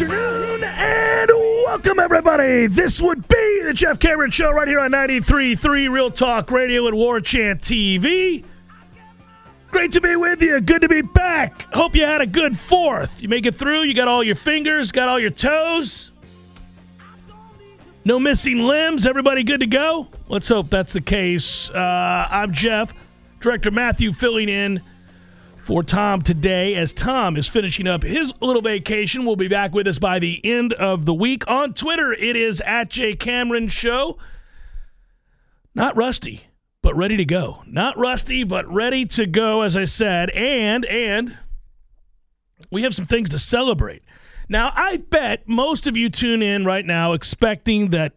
Afternoon and welcome everybody. This would be the Jeff Cameron Show right here on 93.3 Real Talk Radio and War Chant TV. Great to be with you. Good to be back. Hope you had a good fourth. You make it through. You got all your fingers, got all your toes. No missing limbs. Everybody good to go? Let's hope that's the case. Uh, I'm Jeff. Director Matthew filling in for Tom today as Tom is finishing up his little vacation. We'll be back with us by the end of the week. On Twitter, it is at J Cameron Show. Not rusty, but ready to go. Not rusty, but ready to go, as I said. And and we have some things to celebrate. Now, I bet most of you tune in right now expecting that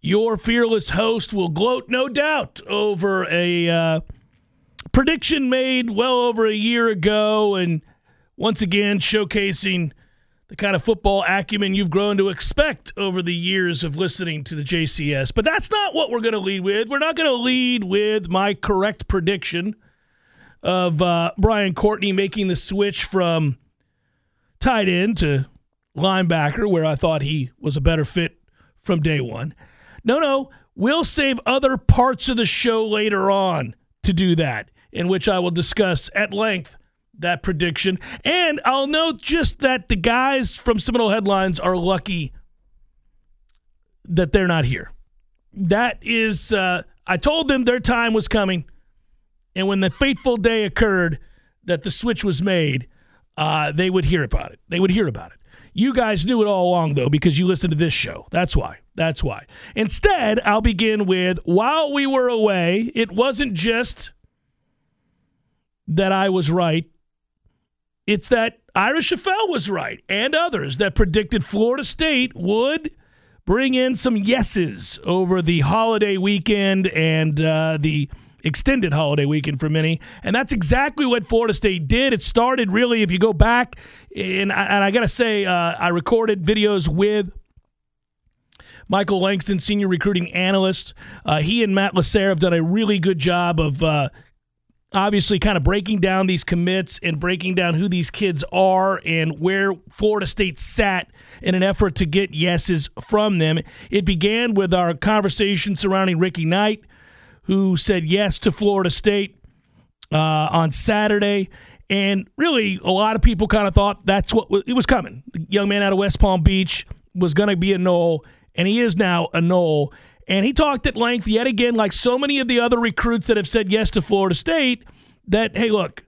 your fearless host will gloat, no doubt, over a uh, prediction made well over a year ago, and once again showcasing the kind of football acumen you've grown to expect over the years of listening to the JCS. But that's not what we're going to lead with. We're not going to lead with my correct prediction of uh, Brian Courtney making the switch from tight end to linebacker, where I thought he was a better fit from day one. No, no, we'll save other parts of the show later on to do that in which I will discuss at length that prediction. And I'll note just that the guys from Seminole Headlines are lucky that they're not here. That is, uh, I told them their time was coming. And when the fateful day occurred that the switch was made, uh, they would hear about it. They would hear about it. You guys knew it all along, though, because you listened to this show. That's why. That's why. Instead, I'll begin with while we were away, it wasn't just that I was right. It's that Ira Schoffel was right and others that predicted Florida State would bring in some yeses over the holiday weekend and uh, the extended holiday weekend for many. And that's exactly what Florida State did. It started really, if you go back, and I, and I got to say, uh, I recorded videos with Michael Langston, senior recruiting analyst. Uh, he and Matt Lasser have done a really good job of uh, obviously kind of breaking down these commits and breaking down who these kids are and where Florida State sat in an effort to get yeses from them. It began with our conversation surrounding Ricky Knight, who said yes to Florida State uh, on Saturday. And really, a lot of people kind of thought that's what it was coming. The young man out of West Palm Beach was going to be a Nole, and he is now a Nole. And he talked at length yet again, like so many of the other recruits that have said yes to Florida State, that, hey, look,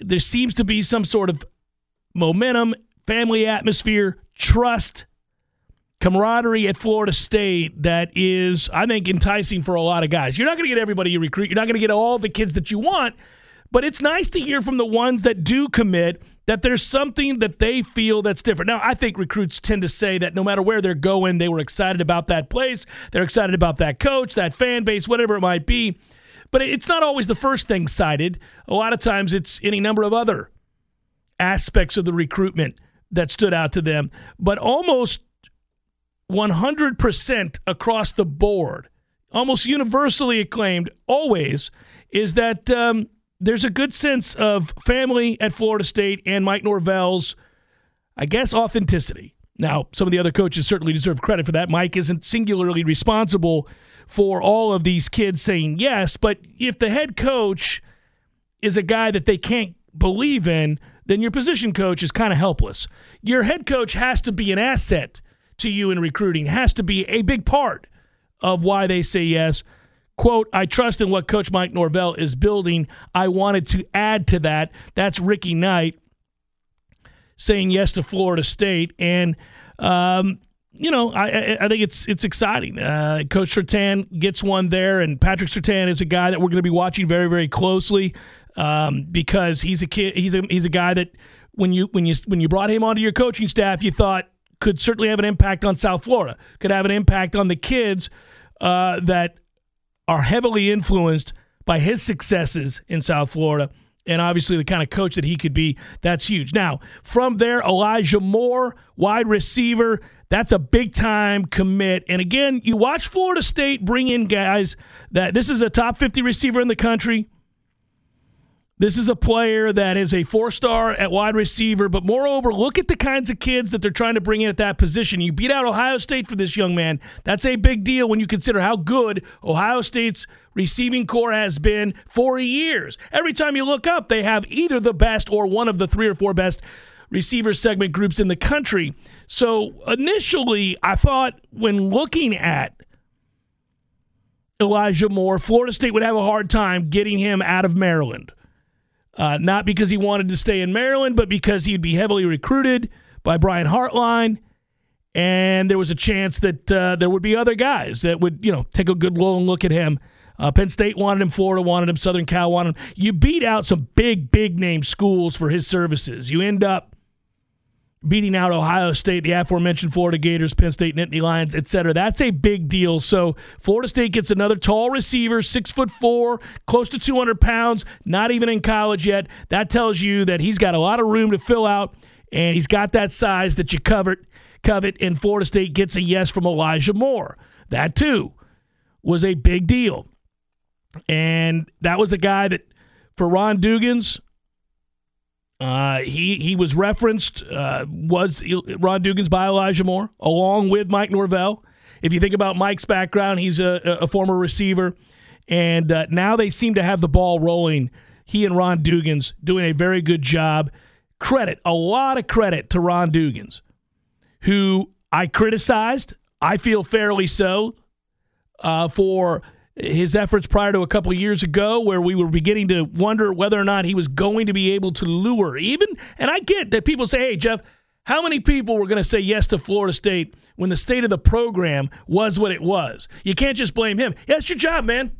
there seems to be some sort of momentum, family atmosphere, trust, camaraderie at Florida State that is, I think, enticing for a lot of guys. You're not going to get everybody you recruit. You're not going to get all the kids that you want, but it's nice to hear from the ones that do commit that there's something that they feel that's different. Now, I think recruits tend to say that no matter where they're going, they were excited about that place, they're excited about that coach, that fan base, whatever it might be. But it's not always the first thing cited. A lot of times it's any number of other aspects of the recruitment that stood out to them. But almost 100% across the board, almost universally acclaimed, always, is that um, there's a good sense of family at Florida State and Mike Norvell's, I guess, authenticity. Now, some of the other coaches certainly deserve credit for that. Mike isn't singularly responsible for all of these kids saying yes, but if the head coach is a guy that they can't believe in, then your position coach is kind of helpless. Your head coach has to be an asset to you in recruiting, has to be a big part of why they say yes. Quote, I trust in what Coach Mike Norvell is building. I wanted to add to that. That's Ricky Knight saying yes to Florida State. And, um, you know, I, I, think it's it's exciting. Uh, Coach Surtain gets one there, and Patrick Surtain is a guy that we're going to be watching very, very closely um, because he's a kid. He's a he's a guy that when you when you when you brought him onto your coaching staff, you thought could certainly have an impact on South Florida. Could have an impact on the kids uh, that are heavily influenced by his successes in South Florida. And obviously, the kind of coach that he could be, that's huge. Now, from there, Elijah Moore, wide receiver, that's a big time commit. And again, you watch Florida State bring in guys that this is a top 50 receiver in the country. This is a player that is a four star at wide receiver, but moreover, look at the kinds of kids that they're trying to bring in at that position. You beat out Ohio State for this young man. That's a big deal when you consider how good Ohio State's receiving corps has been for years. Every time you look up, they have either the best or one of the three or four best receiver segment groups in the country. So initially, I thought when looking at Elijah Moore, Florida State would have a hard time getting him out of Maryland. Uh, not because he wanted to stay in Maryland, but because he'd be heavily recruited by Brian Hartline. And there was a chance that uh, there would be other guys that would, you know, take a good long look at him. Uh, Penn State wanted him, Florida wanted him, Southern Cal wanted him. You beat out some big, big name schools for his services. You end up beating out Ohio State, the aforementioned Florida Gators, Penn State, Nittany Lions, etc. That's a big deal. So Florida State gets another tall receiver, six foot four, close to 200 pounds, not even in college yet. That tells you that he's got a lot of room to fill out, and he's got that size that you covet. Covet, and Florida State gets a yes from Elijah Moore. That too was a big deal, and that was a guy that for Ron Dugans uh, he he was referenced uh, was Ron Dugans by Elijah Moore along with Mike Norvell. If you think about Mike's background, he's a, a former receiver, and uh, now they seem to have the ball rolling. He and Ron Dugans doing a very good job. Credit a lot of credit to Ron Dugans, who I criticized. I feel fairly so uh, for his efforts prior to a couple years ago where we were beginning to wonder whether or not he was going to be able to lure even and I get that people say hey Jeff how many people were going to say yes to Florida State when the state of the program was what it was? You can't just blame him. Yeah, that's your job man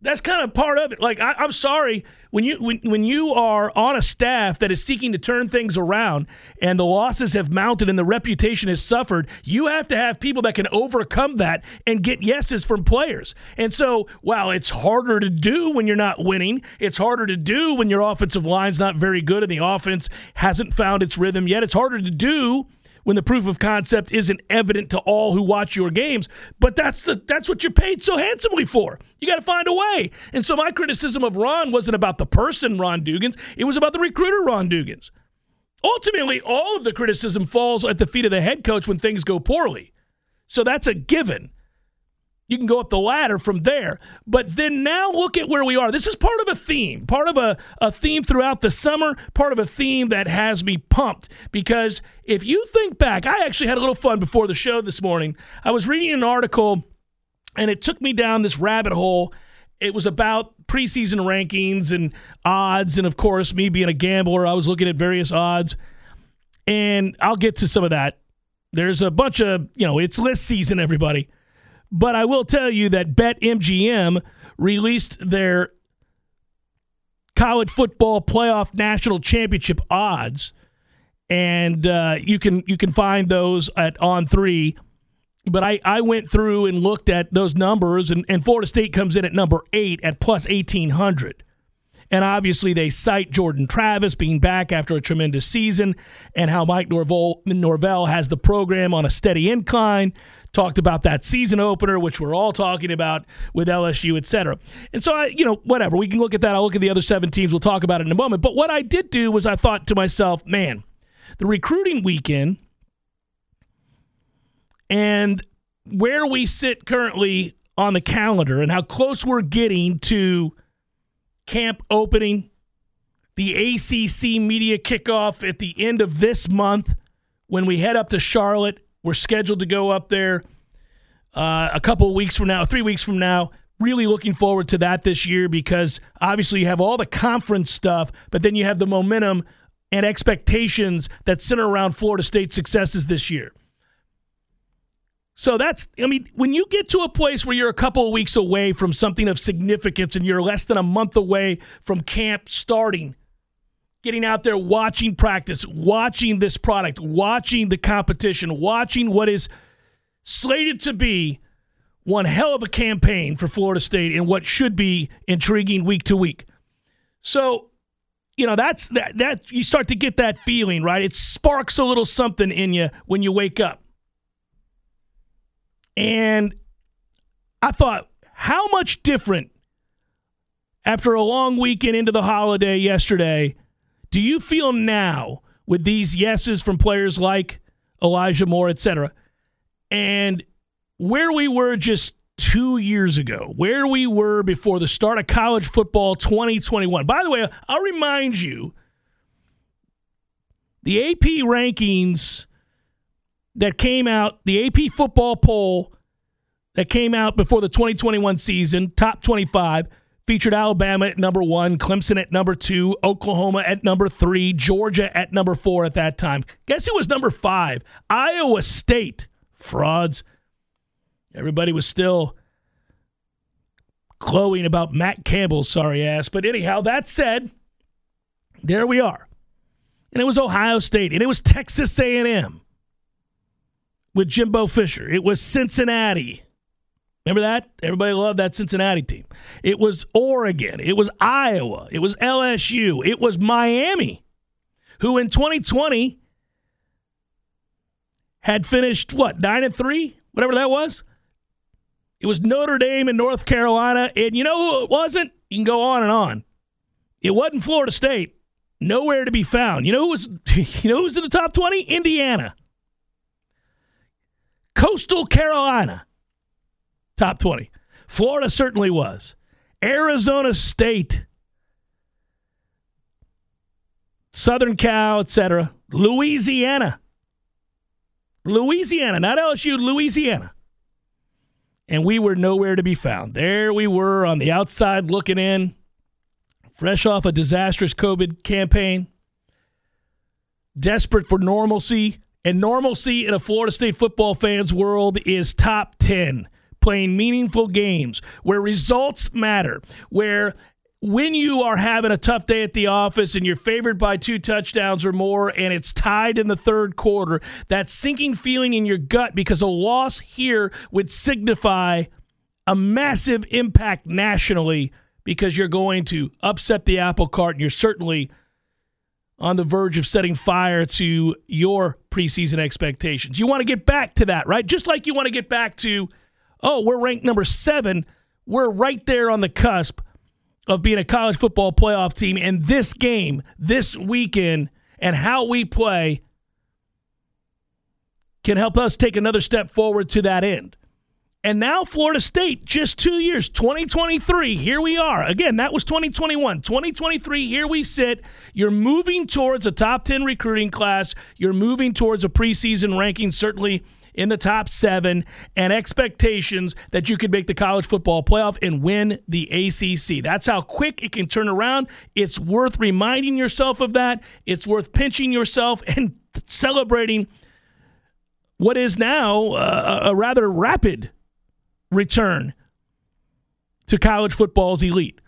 that's kind of part of it. Like I, am sorry when you when, when you are on a staff that is seeking to turn things around and the losses have mounted and the reputation has suffered, you have to have people that can overcome that and get yeses from players. And so, while it's harder to do when you're not winning, it's harder to do when your offensive line's not very good and the offense hasn't found its rhythm yet. It's harder to do when the proof of concept isn't evident to all who watch your games. But that's the that's what you're paid so handsomely for. You got to find a way. And so my criticism of Ron wasn't about the person Ron Dugans; it was about the recruiter Ron Dugans. Ultimately, all of the criticism falls at the feet of the head coach when things go poorly. So that's a given you can go up the ladder from there. But then now look at where we are. This is part of a theme, part of a, a theme throughout the summer, part of a theme that has me pumped. Because if you think back, I actually had a little fun before the show this morning. I was reading an article and it took me down this rabbit hole. it was about preseason rankings and odds. And of course, me being a gambler, I was looking at various odds. And I'll get to some of that. There's a bunch of, you know, it's list season, everybody. But I will tell you that BetMGM released their college football playoff national championship odds. And uh, you can you can find those at on three but I, I went through and looked at those numbers, and, and Florida State comes in at number eight at plus 1,800. And obviously, they cite Jordan Travis being back after a tremendous season and how Mike Norvell, Norvell has the program on a steady incline. Talked about that season opener, which we're all talking about with LSU, et cetera. And so, I, you know, whatever. We can look at that. I'll look at the other seven teams. We'll talk about it in a moment. But what I did do was I thought to myself, man, the recruiting weekend – and where we sit currently on the calendar and how close we're getting to camp opening, the ACC media kickoff at the end of this month when we head up to Charlotte. We're scheduled to go up there uh, a couple weeks from now, three weeks from now. Really looking forward to that this year because obviously you have all the conference stuff, but then you have the momentum and expectations that center around Florida State successes this year. So that's, I mean, when you get to a place where you're a couple of weeks away from something of significance and you're less than a month away from camp starting, getting out there, watching practice, watching this product, watching the competition, watching what is slated to be one hell of a campaign for Florida State in what should be intriguing week to week. So, you know, that's that, that you start to get that feeling, right? It sparks a little something in you when you wake up. And I thought, how much different after a long weekend into the holiday yesterday do you feel now with these yeses from players like Elijah Moore, et cetera, and where we were just two years ago, where we were before the start of college football 2021. By the way, I'll remind you the AP rankings that came out, the AP football poll that came out before the 2021 season, top 25, featured Alabama at number one, Clemson at number two, Oklahoma at number three, Georgia at number four at that time. Guess who was number five? Iowa State. Frauds. Everybody was still glowing about Matt Campbell's sorry ass. But anyhow, that said, there we are. And it was Ohio State, and it was Texas A&M with Jimbo Fisher. It was Cincinnati. Remember that? Everybody loved that Cincinnati team. It was Oregon. It was Iowa. It was LSU. It was Miami, who in 2020 had finished what nine and three, whatever that was. It was Notre Dame and North Carolina, and you know who it wasn't? You can go on and on. It wasn't Florida State. Nowhere to be found. You know who was? You know who's in the top twenty? Indiana. Coastal Carolina, top 20. Florida certainly was. Arizona State, Southern Cal, etc. Louisiana. Louisiana, not LSU, Louisiana. And we were nowhere to be found. There we were on the outside looking in, fresh off a disastrous COVID campaign, desperate for normalcy, and normalcy in a Florida State football fans world is top 10. Playing meaningful games where results matter, where when you are having a tough day at the office and you're favored by two touchdowns or more and it's tied in the third quarter, that sinking feeling in your gut because a loss here would signify a massive impact nationally because you're going to upset the apple cart and you're certainly on the verge of setting fire to your preseason expectations. You want to get back to that, right? Just like you want to get back to, oh, we're ranked number seven. We're right there on the cusp of being a college football playoff team. And this game, this weekend, and how we play can help us take another step forward to that end. And now Florida State, just two years, 2023, here we are. Again, that was 2021. 2023, here we sit. You're moving towards a top 10 recruiting class. You're moving towards a preseason ranking, certainly in the top seven and expectations that you could make the college football playoff and win the ACC. That's how quick it can turn around. It's worth reminding yourself of that. It's worth pinching yourself and celebrating what is now uh, a rather rapid return to college football's elite.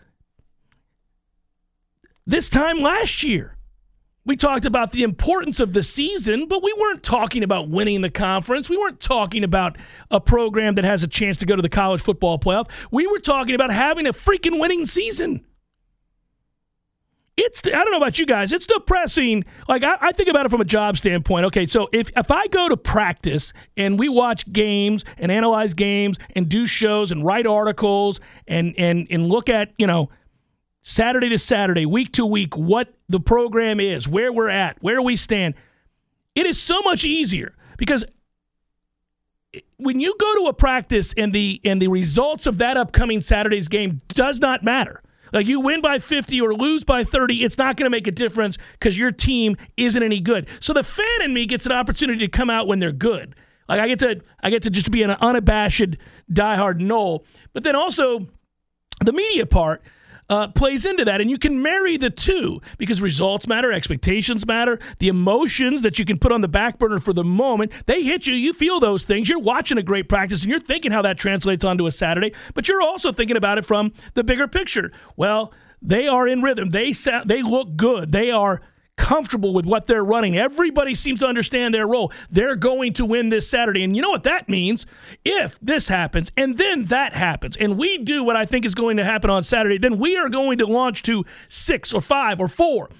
This time last year, we talked about the importance of the season, but we weren't talking about winning the conference. We weren't talking about a program that has a chance to go to the college football playoff. We were talking about having a freaking winning season. It's I don't know about you guys. It's depressing. Like I, I think about it from a job standpoint. Okay, so if if I go to practice and we watch games and analyze games and do shows and write articles and and and look at you know Saturday to Saturday, week to week, what the program is, where we're at, where we stand. It is so much easier because when you go to a practice and the and the results of that upcoming Saturday's game does not matter. Like you win by 50 or lose by 30, it's not going to make a difference because your team isn't any good. So the fan in me gets an opportunity to come out when they're good. Like I get to I get to just be an unabashed diehard Nole. But then also the media part uh, plays into that. And you can marry the two because results matter, expectations matter, the emotions that you can put on the back burner for the moment, they hit you. You feel those things. You're watching a great practice and you're thinking how that translates onto a Saturday, but you're also thinking about it from the bigger picture. Well, they are in rhythm. They sound, they look good. They are comfortable with what they're running. Everybody seems to understand their role. They're going to win this Saturday. And you know what that means? If this happens and then that happens, and we do what I think is going to happen on Saturday, then we are going to launch to six or five or four.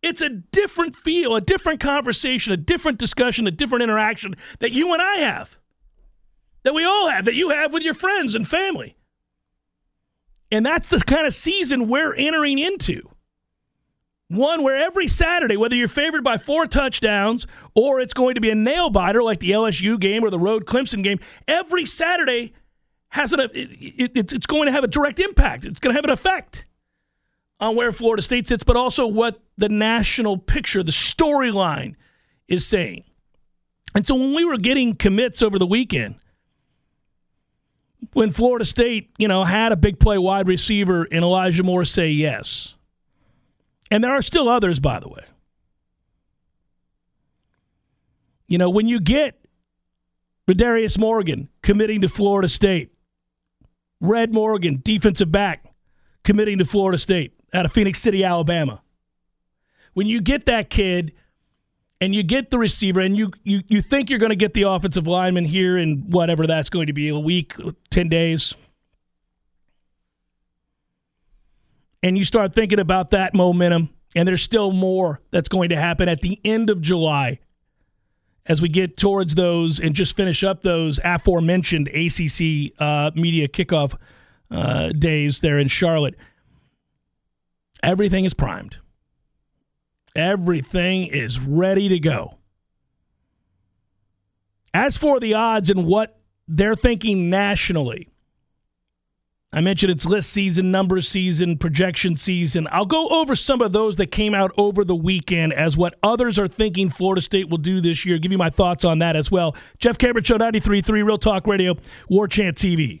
It's a different feel, a different conversation, a different discussion, a different interaction that you and I have, that we all have, that you have with your friends and family. And that's the kind of season we're entering into. One where every Saturday, whether you're favored by four touchdowns or it's going to be a nail biter like the LSU game or the road Clemson game, every Saturday has an, it, it, it's going to have a direct impact. It's going to have an effect on where Florida State sits, but also what the national picture, the storyline is saying. And so when we were getting commits over the weekend, when Florida State, you know, had a big play wide receiver and Elijah Moore say yes and there are still others, by the way. You know, when you get Darius Morgan committing to Florida State, Red Morgan, defensive back, committing to Florida State out of Phenix City, Alabama. When you get that kid and you get the receiver and you you, you think you're going to get the offensive lineman here in whatever that's going to be, a week, 10 days, and you start thinking about that momentum, and there's still more that's going to happen at the end of July as we get towards those and just finish up those aforementioned ACC uh, media kickoff uh, days there in Charlotte. Everything is primed. Everything is ready to go. As for the odds and what they're thinking nationally, I mentioned it's list season, number season, projection season. I'll go over some of those that came out over the weekend as what others are thinking Florida State will do this year. Give you my thoughts on that as well. Jeff Cameron Show, 93.3 Real Talk Radio, War Chant TV.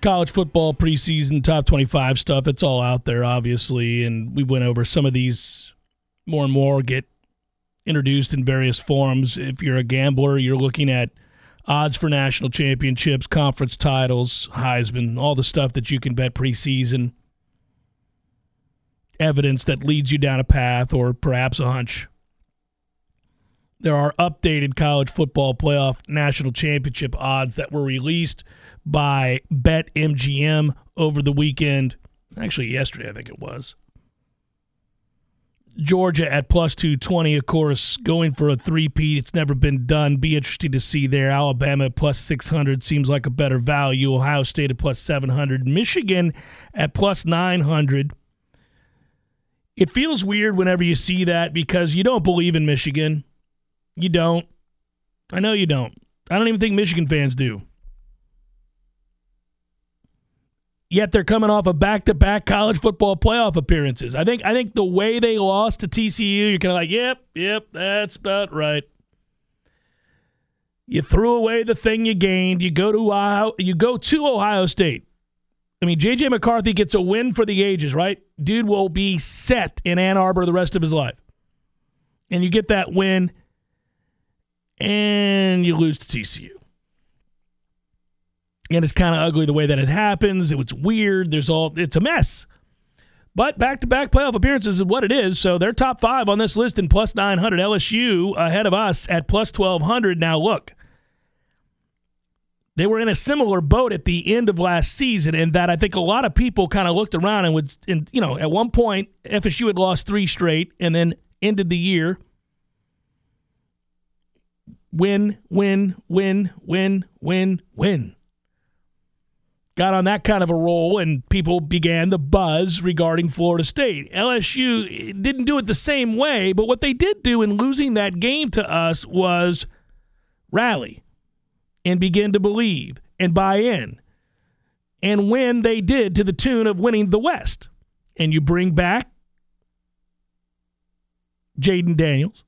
college football preseason top 25 stuff. It's all out there, obviously. And we went over some of these more and more get introduced in various forms. If you're a gambler, you're looking at odds for national championships, conference titles, Heisman, all the stuff that you can bet preseason, evidence that leads you down a path or perhaps a hunch. There are updated college football playoff national championship odds that were released by BetMGM over the weekend. Actually, yesterday, I think it was. Georgia at plus 220, of course, going for a three-peat. It's never been done. Be interesting to see there. Alabama at plus 600 seems like a better value. Ohio State at plus 700. Michigan at plus 900. It feels weird whenever you see that because you don't believe in Michigan. You don't. I know you don't. I don't even think Michigan fans do. Yet they're coming off of back-to-back college football playoff appearances. I think I think the way they lost to TCU, you're kind of like, "Yep, yep, that's about right." You threw away the thing you gained. You go to Ohio, you go to Ohio State. I mean, JJ McCarthy gets a win for the ages, right? Dude will be set in Ann Arbor the rest of his life. And you get that win and you lose to TCU. And it's kind of ugly the way that it happens. It was weird. There's all it's a mess. But back to back playoff appearances is what it is. So they're top five on this list in plus 900. LSU ahead of us at plus 1200. Now, look, they were in a similar boat at the end of last season, in that I think a lot of people kind of looked around and would, and, you know, at one point, FSU had lost three straight and then ended the year win, win, win, win, win, win got on that kind of a roll and people began the buzz regarding Florida State. LSU didn't do it the same way, but what they did do in losing that game to us was rally and begin to believe and buy in. And when they did to the tune of winning the West. And you bring back Jayden Daniels.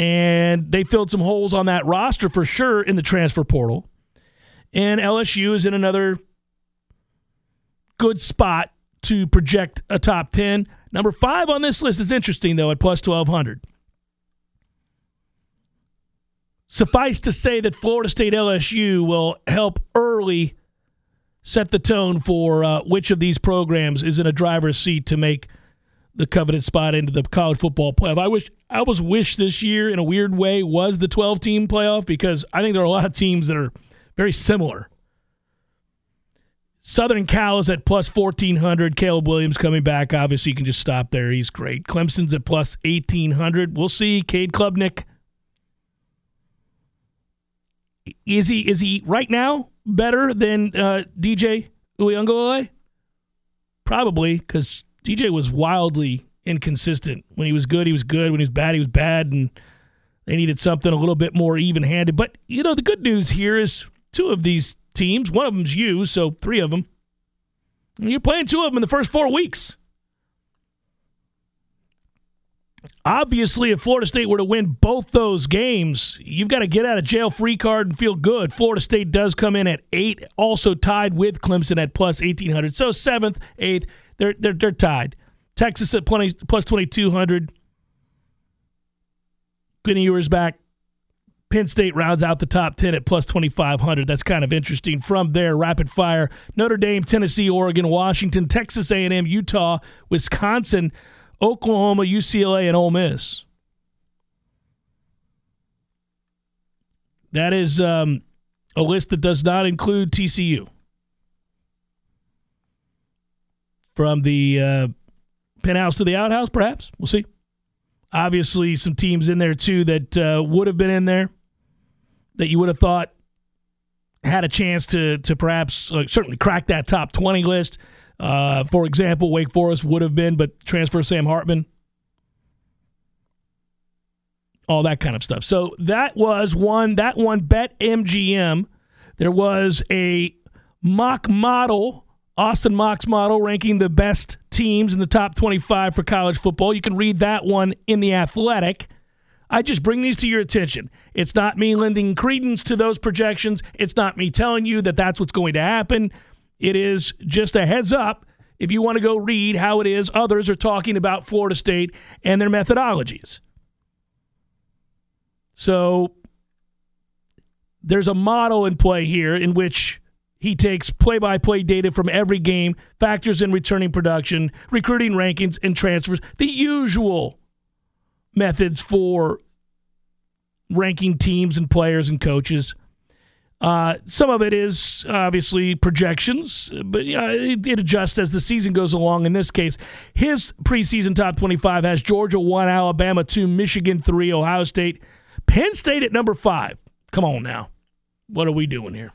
And they filled some holes on that roster for sure in the transfer portal and LSU is in another good spot to project a top 10. Number five on this list is interesting, though, at plus 1,200. Suffice to say that Florida State LSU will help early set the tone for uh, which of these programs is in a driver's seat to make the coveted spot into the college football playoff. I wish I was wish this year in a weird way was the 12 team playoff because I think there are a lot of teams that are – very similar. Southern Cal is at plus 1,400. Caleb Williams coming back. Obviously, you can just stop there. He's great. Clemson's at plus 1,800. We'll see. Cade Klubnik. Is he is he right now better than uh, DJ Uiagalelei? Probably, because DJ was wildly inconsistent. When he was good, he was good. When he was bad, he was bad. And they needed something a little bit more even handed. But, you know, the good news here is two of these teams. One of them's you, so three of them. You're playing two of them in the first four weeks. Obviously, if Florida State were to win both those games, you've got to get out of jail free card and feel good. Florida State does come in at eight, also tied with Clemson at plus 1800. So seventh, eighth, they're, they're, they're tied. Texas at plus 2200. Quinn Ewers back. Penn State rounds out the top 10 at plus 2,500. That's kind of interesting. From there, rapid fire Notre Dame, Tennessee, Oregon, Washington, Texas A&M, Utah, Wisconsin, Oklahoma, UCLA, and Ole Miss. That is um, a list that does not include TCU. From the uh, penthouse to the outhouse, perhaps. We'll see. Obviously, some teams in there, too, that uh, would have been in there that you would have thought had a chance to to perhaps uh, certainly crack that top 20 list. Uh, for example, Wake Forest would have been, but transfer Sam Hartman, all that kind of stuff. So that was one. That one bet MGM. There was a mock model, Austin Mock's model, ranking the best teams in the top 25 for college football. You can read that one in the Athletic. I just bring these to your attention. It's not me lending credence to those projections. It's not me telling you that that's what's going to happen. It is just a heads up if you want to go read how it is others are talking about Florida State and their methodologies. So there's a model in play here in which he takes play by play data from every game, factors in returning production, recruiting rankings, and transfers, the usual methods for ranking teams and players and coaches. Uh, some of it is obviously projections, but it, it, adjusts as the season goes along. In this case, his preseason top 25 has Georgia 1, Alabama 2, Michigan 3, Ohio State, Penn State at number 5. Come on now. What are we doing here?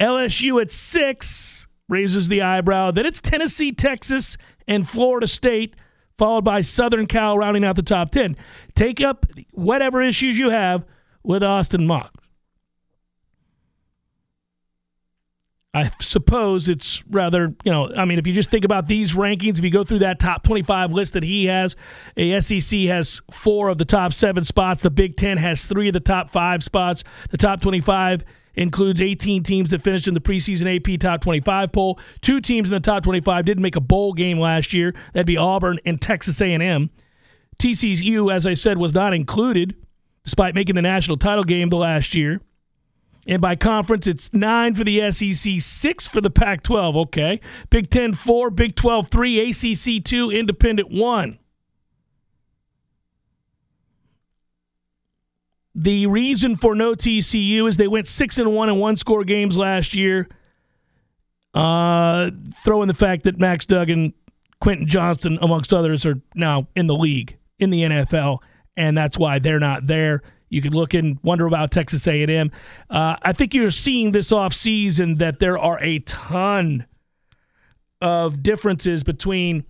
LSU at 6 raises the eyebrow. Then it's Tennessee, Texas, and Florida State, followed by Southern Cal rounding out the top 10. Take up whatever issues you have with Austin Mock. I suppose it's rather, you know, I mean, if you just think about these rankings, if you go through that top 25 list that he has, a SEC has four of the top seven spots. The Big Ten has three of the top five spots. The top 25 includes 18 teams that finished in the preseason AP top 25 poll. Two teams in the top 25 didn't make a bowl game last year. That'd be Auburn and Texas A&M. TCU, as I said, was not included, despite making the national title game the last year. And by conference, it's nine for the SEC, six for the Pac 12. Okay. Big Ten, four, Big 12, three, ACC, two, Independent, one. The reason for no TCU is they went six and one in one score games last year. Uh, throw in the fact that Max Duggan, Quentin Johnston, amongst others, are now in the league in the NFL, and that's why they're not there. You could look and wonder about Texas A&M. Uh, I think you're seeing this offseason that there are a ton of differences between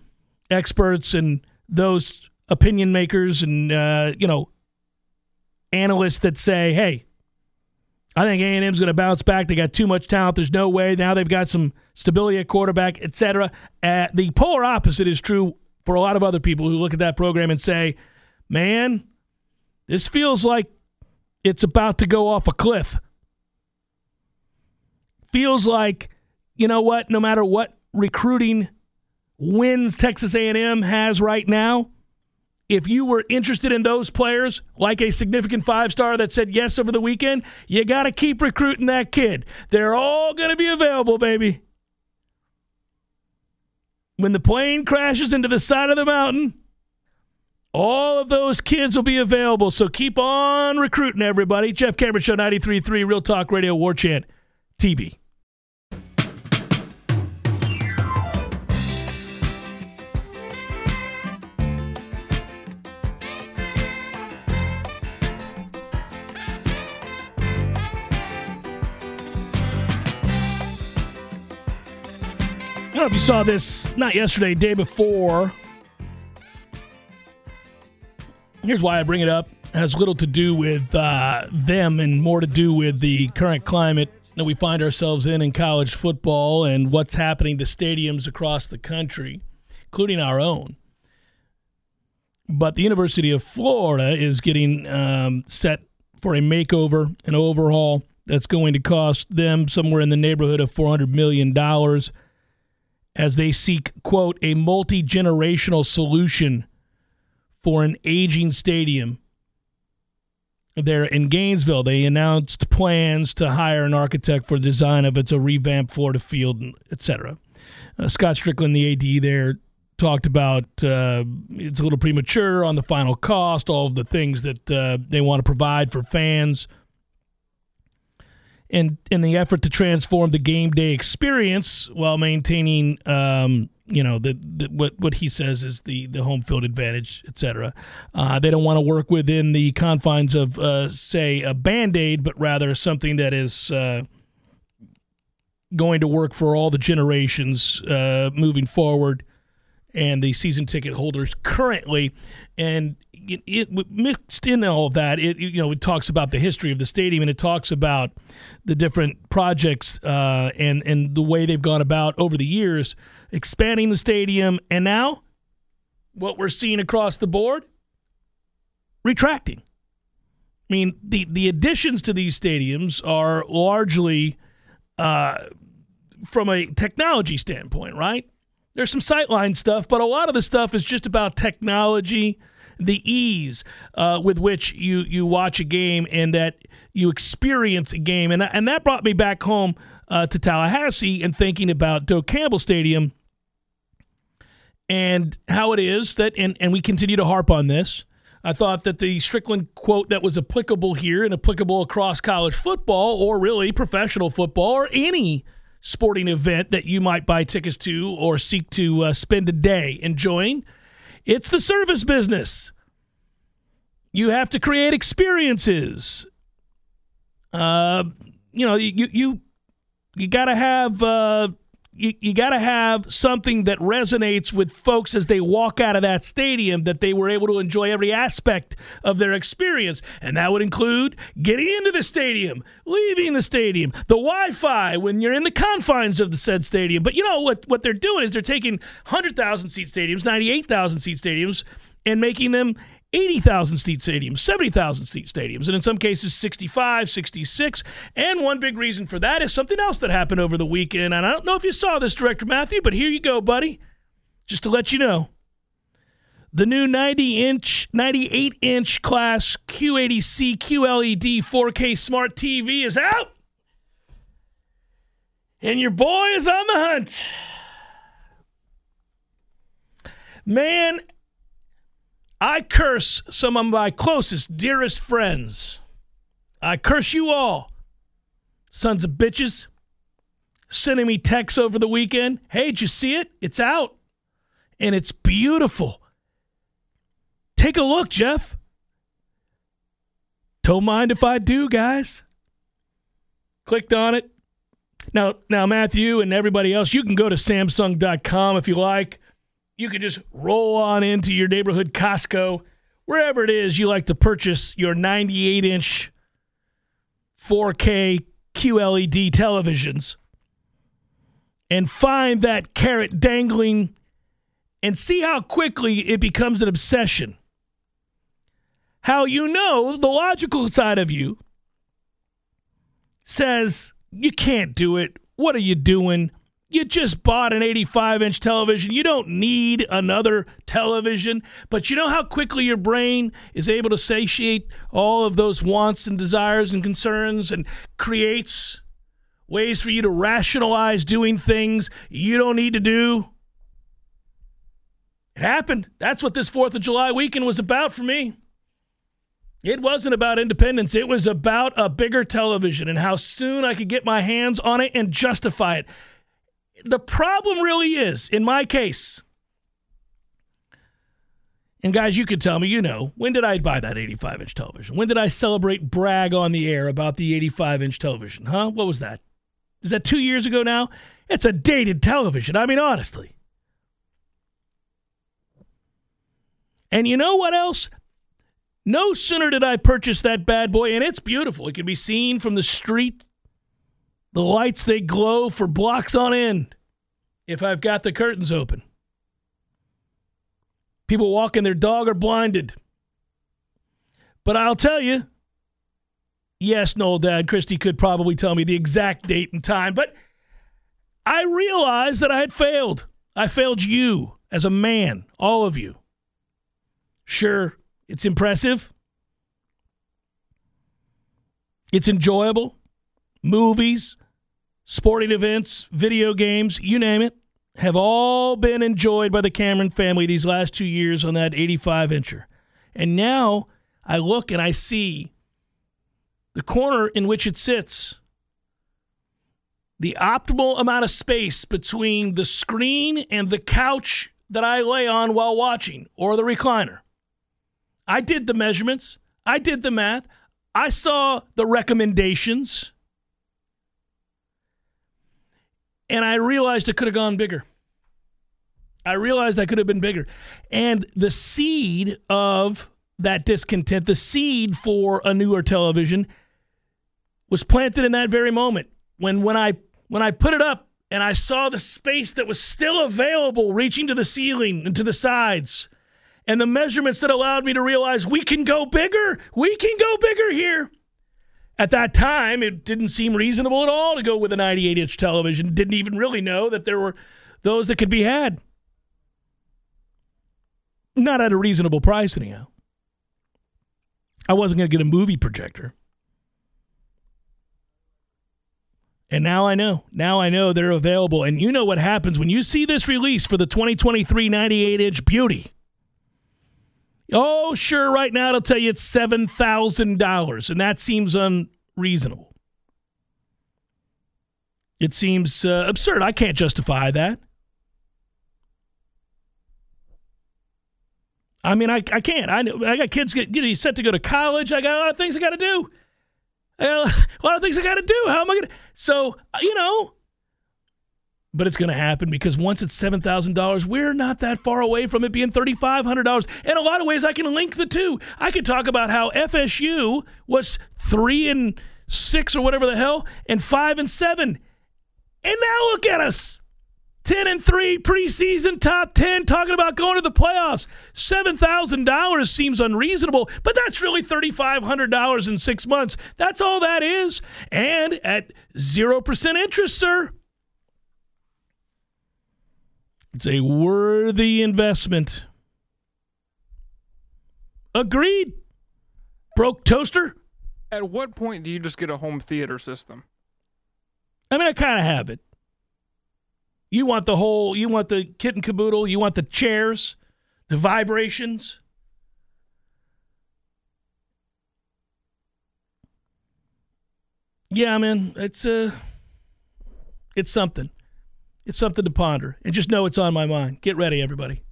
experts and those opinion makers and uh, you know analysts that say, "Hey, I think A&M's going to bounce back. They got too much talent. There's no way. Now they've got some stability at quarterback, etc." Uh, the polar opposite is true for a lot of other people who look at that program and say, "Man, this feels like it's about to go off a cliff. Feels like, you know what, no matter what recruiting wins Texas A&M has right now, if you were interested in those players, like a significant five star that said yes over the weekend, you got to keep recruiting that kid. They're all going to be available, baby. When the plane crashes into the side of the mountain, all of those kids will be available. So keep on recruiting, everybody. Jeff Cameron Show 93.3 Real Talk Radio War Chant TV. Don't know if you saw this, not yesterday, day before. Here's why I bring it up. It has little to do with uh, them and more to do with the current climate that we find ourselves in in college football and what's happening to stadiums across the country, including our own. But the University of Florida is getting um, set for a makeover, an overhaul that's going to cost them somewhere in the neighborhood of $400 million as they seek, quote, a multi generational solution for an aging stadium. There in Gainesville, they announced plans to hire an architect for the design of its a revamped Florida field, etc. Uh, Scott Stricklin, the AD there, talked about uh, it's a little premature on the final cost, all of the things that uh, they want to provide for fans. And in the effort to transform the game day experience while maintaining um, you know the, the, what what he says is the the home field advantage, etc. Uh, they don't want to work within the confines of uh, say a band aid, but rather something that is uh, going to work for all the generations uh, moving forward, and the season ticket holders currently, and. It, it, mixed in all of that, it you know it talks about the history of the stadium and it talks about the different projects uh, and and the way they've gone about over the years expanding the stadium, and now what we're seeing across the board retracting. I mean, the, the additions to these stadiums are largely uh, from a technology standpoint, right? There's some sightline stuff, but a lot of the stuff is just about technology the ease uh, with which you you watch a game and that you experience a game, and and that brought me back home uh, to Tallahassee and thinking about Doak Campbell Stadium and how it is that, and and we continue to harp on this. I thought that the Stricklin quote that was applicable here and applicable across college football or really professional football or any sporting event that you might buy tickets to or seek to uh, spend a day enjoying. It's the service business. You have to create experiences. Uh, you know, you you you got to have uh, you, you got to have something that resonates with folks as they walk out of that stadium that they were able to enjoy every aspect of their experience. And that would include getting into the stadium, leaving the stadium, the Wi Fi when you're in the confines of the said stadium. But you know what, what they're doing is they're taking 100,000 seat stadiums, 98,000 seat stadiums, and making them 80,000 seat stadiums, 70,000 seat stadiums, and in some cases 65, 66. And one big reason for that is something else that happened over the weekend. And I don't know if you saw this, Director Matthew, but here you go, buddy. Just to let you know. The new 90 inch, 98 inch class Q80C QLED 4K smart TV is out. And your boy is on the hunt. Man, I curse some of my closest, dearest friends. I curse you all, sons of bitches, sending me texts over the weekend. Hey, did you see it? It's out. And it's beautiful. Take a look, Jeff. Don't mind if I do, guys. Clicked on it. Now, now, Matthew and everybody else, you can go to Samsung.com if you like you could just roll on into your neighborhood Costco, wherever it is you like to purchase your 98 inch 4K QLED televisions and find that carrot dangling and see how quickly it becomes an obsession. How you know the logical side of you says, You can't do it. What are you doing? You just bought an 85 inch television. You don't need another television. But you know how quickly your brain is able to satiate all of those wants and desires and concerns and creates ways for you to rationalize doing things you don't need to do? It happened. That's what this 4th of July weekend was about for me. It wasn't about independence. It was about a bigger television and how soon I could get my hands on it and justify it the problem really is, in my case, and guys, you could tell me, you know, when did I buy that 85 inch television? When did I celebrate, brag on the air about the 85 inch television? Huh? What was that? Is that two years ago now? It's a dated television. I mean, honestly. And you know what else? No sooner did I purchase that bad boy, and it's beautiful. It can be seen from the street the lights, they glow for blocks on end if I've got the curtains open. People walking their dog are blinded. But I'll tell you, yes, Noel Dad, Christy could probably tell me the exact date and time, but I realized that I had failed. I failed you as a man, all of you. Sure, it's impressive. It's enjoyable movies, sporting events, video games, you name it, have all been enjoyed by the Cameron family these last two years on that 85 incher. And now I look and I see the corner in which it sits, the optimal amount of space between the screen and the couch that I lay on while watching or the recliner. I did the measurements, I did the math, I saw the recommendations and I realized it could have gone bigger. I realized I could have been bigger. And the seed of that discontent, the seed for a newer television was planted in that very moment. When when I when I put it up and I saw the space that was still available reaching to the ceiling and to the sides and the measurements that allowed me to realize we can go bigger. We can go bigger here. At that time, it didn't seem reasonable at all to go with a 98 inch television. Didn't even really know that there were those that could be had. Not at a reasonable price, anyhow. I wasn't going to get a movie projector. And now I know. Now I know they're available. And you know what happens when you see this release for the 2023 98 inch Beauty. Oh, sure, right now it'll tell you it's $7,000, and that seems unreasonable. It seems uh, absurd. I can't justify that. I mean, I, I can't. I I got kids get you set to go to college. I got a lot of things I got to do. A lot of things I got to do. How am I going to? So uh, you know, but it's going to happen because once it's seven thousand dollars, we're not that far away from it being thirty five hundred dollars. In a lot of ways, I can link the two. I could talk about how FSU was three and six or whatever the hell, and five and seven, and now look at us. 10 and 3 preseason top 10 talking about going to the playoffs. $7,000 seems unreasonable, but that's really $3,500 in 6 months. That's all that is. And at 0% interest, sir. It's a worthy investment. Agreed. Broke toaster. At what point do you just get a home theater system? I mean, I kind of have it. You want the whole, you want the kit and caboodle, you want the chairs, the vibrations. Yeah, man, it's uh it's something. It's something to ponder. And just know it's on my mind. Get ready, everybody.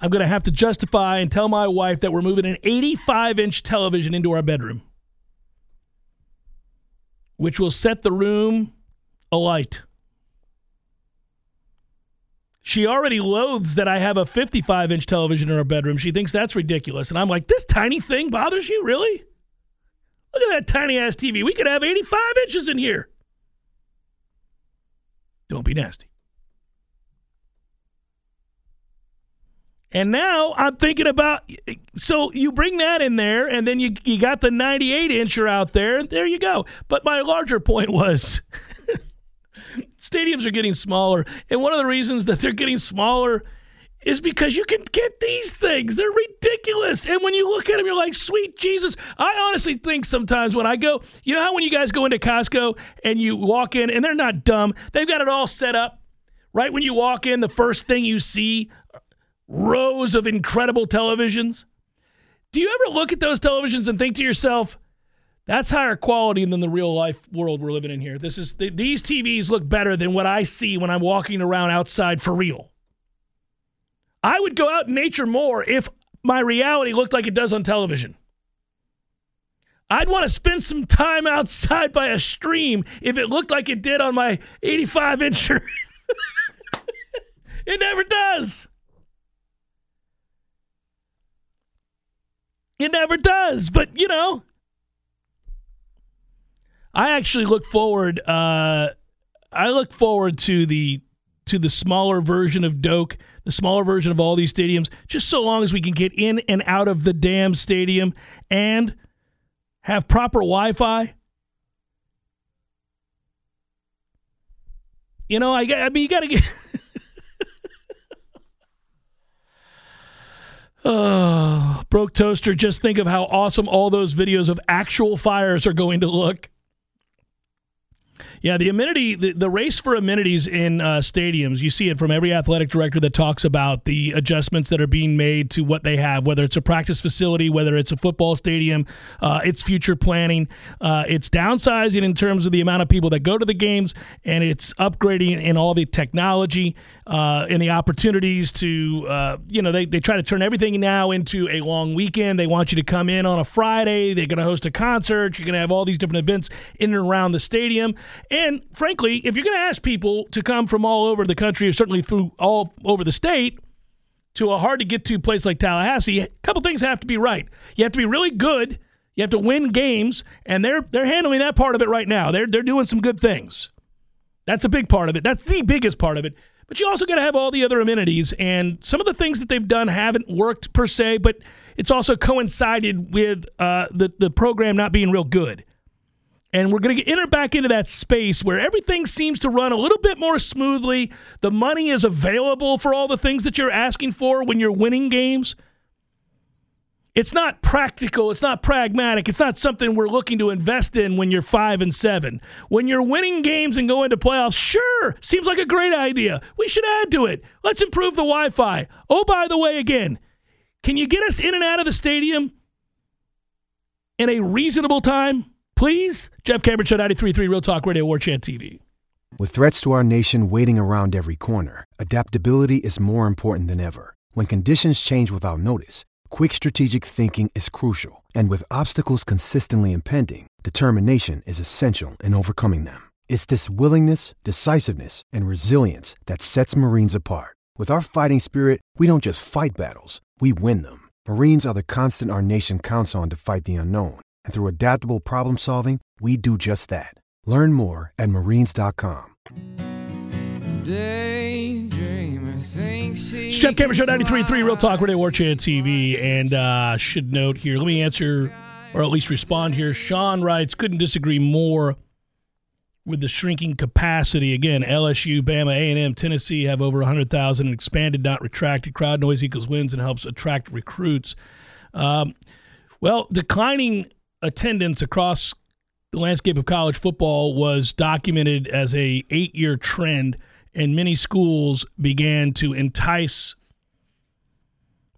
I'm going to have to justify and tell my wife that we're moving an 85 inch television into our bedroom, which will set the room alight. She already loathes that I have a 55 inch television in our bedroom. She thinks that's ridiculous. And I'm like, this tiny thing bothers you? Really? Look at that tiny ass TV. We could have 85 inches in here. Don't be nasty. And now I'm thinking about so you bring that in there, and then you you got the 98 incher out there, and there you go. But my larger point was stadiums are getting smaller, and one of the reasons that they're getting smaller is because you can get these things. They're ridiculous. And when you look at them, you're like, sweet Jesus. I honestly think sometimes when I go, you know how when you guys go into Costco and you walk in, and they're not dumb, they've got it all set up. Right when you walk in, the first thing you see rows of incredible televisions. Do you ever look at those televisions and think to yourself, that's higher quality than the real life world we're living in here. This is these TVs look better than what I see when I'm walking around outside for real. I would go out in nature more if my reality looked like it does on television. I'd want to spend some time outside by a stream if it looked like it did on my 85 incher. it never does. It never does. But, you know, I actually look forward. Uh, I look forward to the to the smaller version of Doak, the smaller version of all these stadiums, just so long as we can get in and out of the damn stadium and have proper Wi-Fi. You know, I, I mean, you got to get. oh, broke toaster. Just think of how awesome all those videos of actual fires are going to look. Yeah, the amenity, the, the race for amenities in uh, stadiums, you see it from every athletic director that talks about the adjustments that are being made to what they have, whether it's a practice facility, whether it's a football stadium, uh, it's future planning, uh, it's downsizing in terms of the amount of people that go to the games, and it's upgrading in all the technology uh, and the opportunities to, uh, you know, they, they try to turn everything now into a long weekend. They want you to come in on a Friday. They're going to host a concert. You're going to have all these different events in and around the stadium. And frankly, if you're going to ask people to come from all over the country, or certainly through all over the state, to a hard to get to place like Tallahassee, a couple things have to be right. You have to be really good. You have to win games, and they're they're handling that part of it right now. They're they're doing some good things. That's a big part of it. That's the biggest part of it. But you also got to have all the other amenities, and some of the things that they've done haven't worked per se. But it's also coincided with uh, the the program not being real good. And we're going to enter back into that space where everything seems to run a little bit more smoothly. The money is available for all the things that you're asking for when you're winning games. it's not practical. It's not pragmatic. It's not something we're looking to invest in when you're five and seven. When you're winning games and going to playoffs, sure, seems like a great idea. We should add to it. Let's improve the Wi Fi. Oh, by the way, again, can you get us in and out of the stadium in a reasonable time? Please? Jeff Cameron Show 93.3 Real Talk Radio War Chant TV. With threats to our nation waiting around every corner, adaptability is more important than ever. When conditions change without notice, quick strategic thinking is crucial. And with obstacles consistently impending, determination is essential in overcoming them. It's this willingness, decisiveness, and resilience that sets Marines apart. With our fighting spirit, we don't just fight battles, we win them. Marines are the constant our nation counts on to fight the unknown. And through adaptable problem solving, we do just that. Learn more at marines.com. It's Jeff Cameron Show 93.3 Real Talk Radio War Chant TV. And uh, should note here, let me answer or at least respond here. Sean writes, couldn't disagree more with the shrinking capacity. Again, LSU, Bama, A&M, Tennessee have over 100,000 and expanded, not retracted. Crowd noise equals wins and helps attract recruits. Um, well, declining attendance across the landscape of college football was documented as a eight-year trend, and many schools began to entice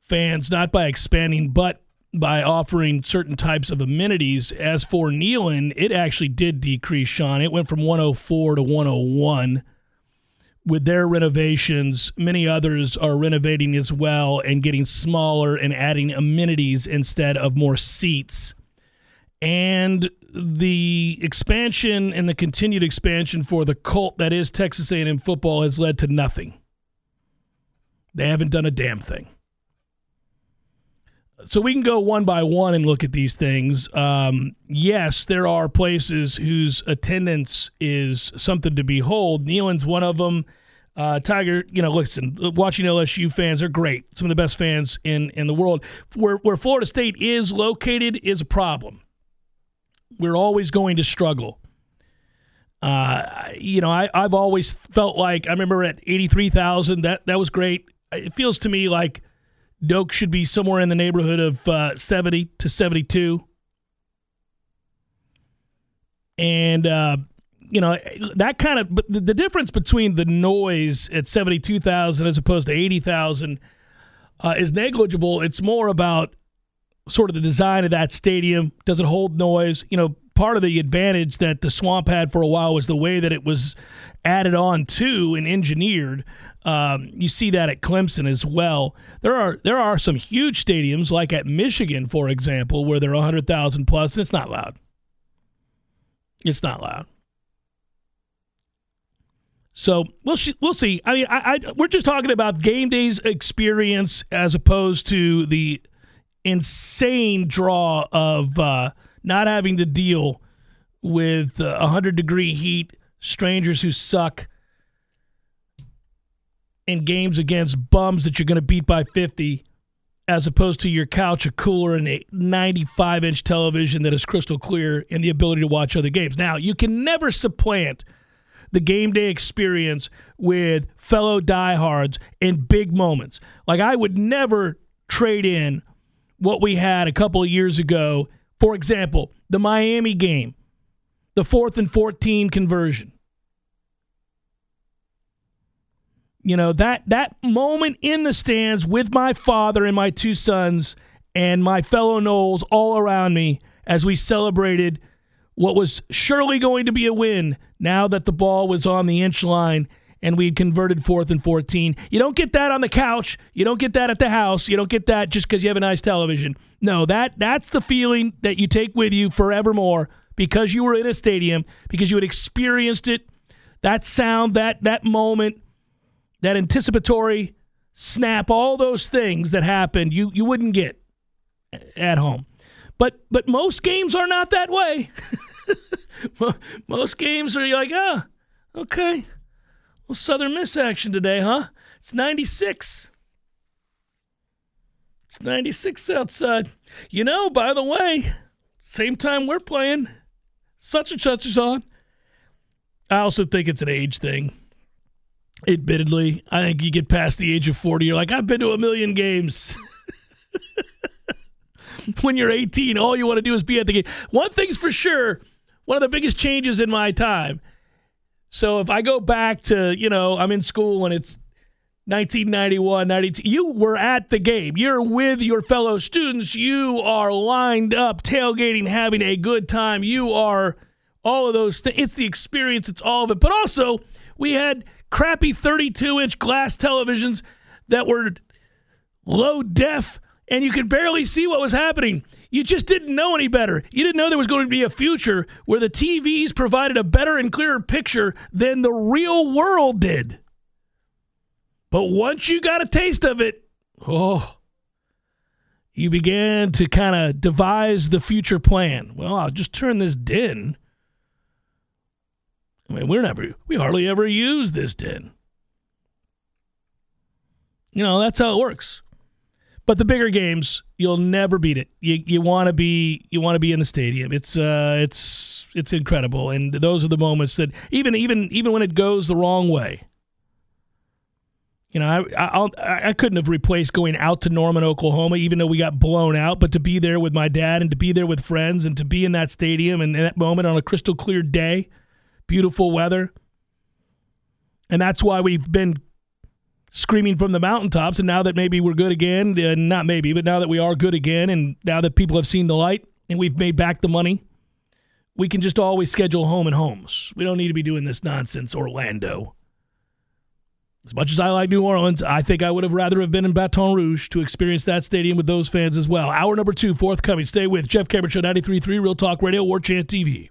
fans not by expanding, but by offering certain types of amenities. As for Neyland, it actually did decrease, Sean. It went from 104 to 101 with their renovations. Many others are renovating as well and getting smaller and adding amenities instead of more seats. And the expansion and the continued expansion for the cult that is Texas A&M football has led to nothing. They haven't done a damn thing so we can go one by one and look at these things. Um, yes, there are places whose attendance is something to behold. Neyland's one of them. Uh, Tiger, you know, listen, watching LSU fans are great. Some of the best fans in, in the world. Where, where Florida State is located is a problem. We're always going to struggle. Uh, you know, I, I've always felt like I remember at 83,000, that, that was great. It feels to me like – Doak should be somewhere in the neighborhood of uh, 70 to 72. And, uh, you know, that kind of, but the difference between the noise at 72,000 as opposed to 80,000 uh, is negligible. It's more about sort of the design of that stadium. Does it hold noise? You know, part of the advantage that the swamp had for a while was the way that it was added on to and engineered. Um, you see that at Clemson as well. There are there are some huge stadiums like at Michigan, for example, where there are hundred thousand plus, and it's not loud. It's not loud. So we'll we'll see. I mean, I, I, we're just talking about game day's experience as opposed to the insane draw of uh, not having to deal with uh, 100 degree heat, strangers who suck, in games against bums that you're going to beat by 50 as opposed to your couch, a cooler, and a 95 inch television that is crystal clear and the ability to watch other games. Now, you can never supplant the game day experience with fellow diehards in big moments. Like, I would never trade in what we had a couple of years ago. For example, the Miami game, the fourth and 14 conversion. you know that that moment in the stands with my father and my two sons and my fellow Noles all around me as we celebrated what was surely going to be a win now that the ball was on the inch line and we converted fourth and 14. You don't get that on the couch. You don't get that at the house. You don't get that just because you have a nice television. No, that that's the feeling that you take with you forevermore because you were in a stadium, because you had experienced it. That sound, that that moment, that anticipatory snap, all those things that happened, you you wouldn't get at home. But but most games are not that way. most games are like, oh, okay. Well, Southern Miss action today, huh? It's 96. It's 96 outside. You know, by the way, same time we're playing, such and such is on. I also think it's an age thing. Admittedly, I think you get past the age of 40, you're like, I've been to a million games. when you're 18, all you want to do is be at the game. One thing's for sure, one of the biggest changes in my time. So if I go back to, you know, I'm in school and it's 1991, 92, you were at the game. You're with your fellow students. You are lined up, tailgating, having a good time. You are all of those things. It's the experience, it's all of it. But also, we had crappy 32 inch glass televisions that were low def and you could barely see what was happening. You just didn't know any better. You didn't know there was going to be a future where the TVs provided a better and clearer picture than the real world did. But once you got a taste of it, oh, you began to kind of devise the future plan. Well, I'll just turn this din. I mean, we're never, we hardly ever use this din. You know, that's how it works. But the bigger games, you'll never beat it. You you want to be you want to be in the stadium. It's uh it's it's incredible, and those are the moments that even even even when it goes the wrong way. You know, I I'll, I couldn't have replaced going out to Norman, Oklahoma, even though we got blown out. But to be there with my dad and to be there with friends and to be in that stadium and that moment on a crystal clear day, beautiful weather, and that's why we've been screaming from the mountaintops. And now that maybe we're good again, uh, not maybe, but now that we are good again, and now that people have seen the light and we've made back the money, we can just always schedule home and homes. We don't need to be doing this nonsense, Orlando. As much as I like New Orleans, I think I would have rather have been in Baton Rouge to experience that stadium with those fans as well. Hour number two, forthcoming. Stay with Jeff Cameron Show, 93.3 Real Talk Radio, War Chant TV.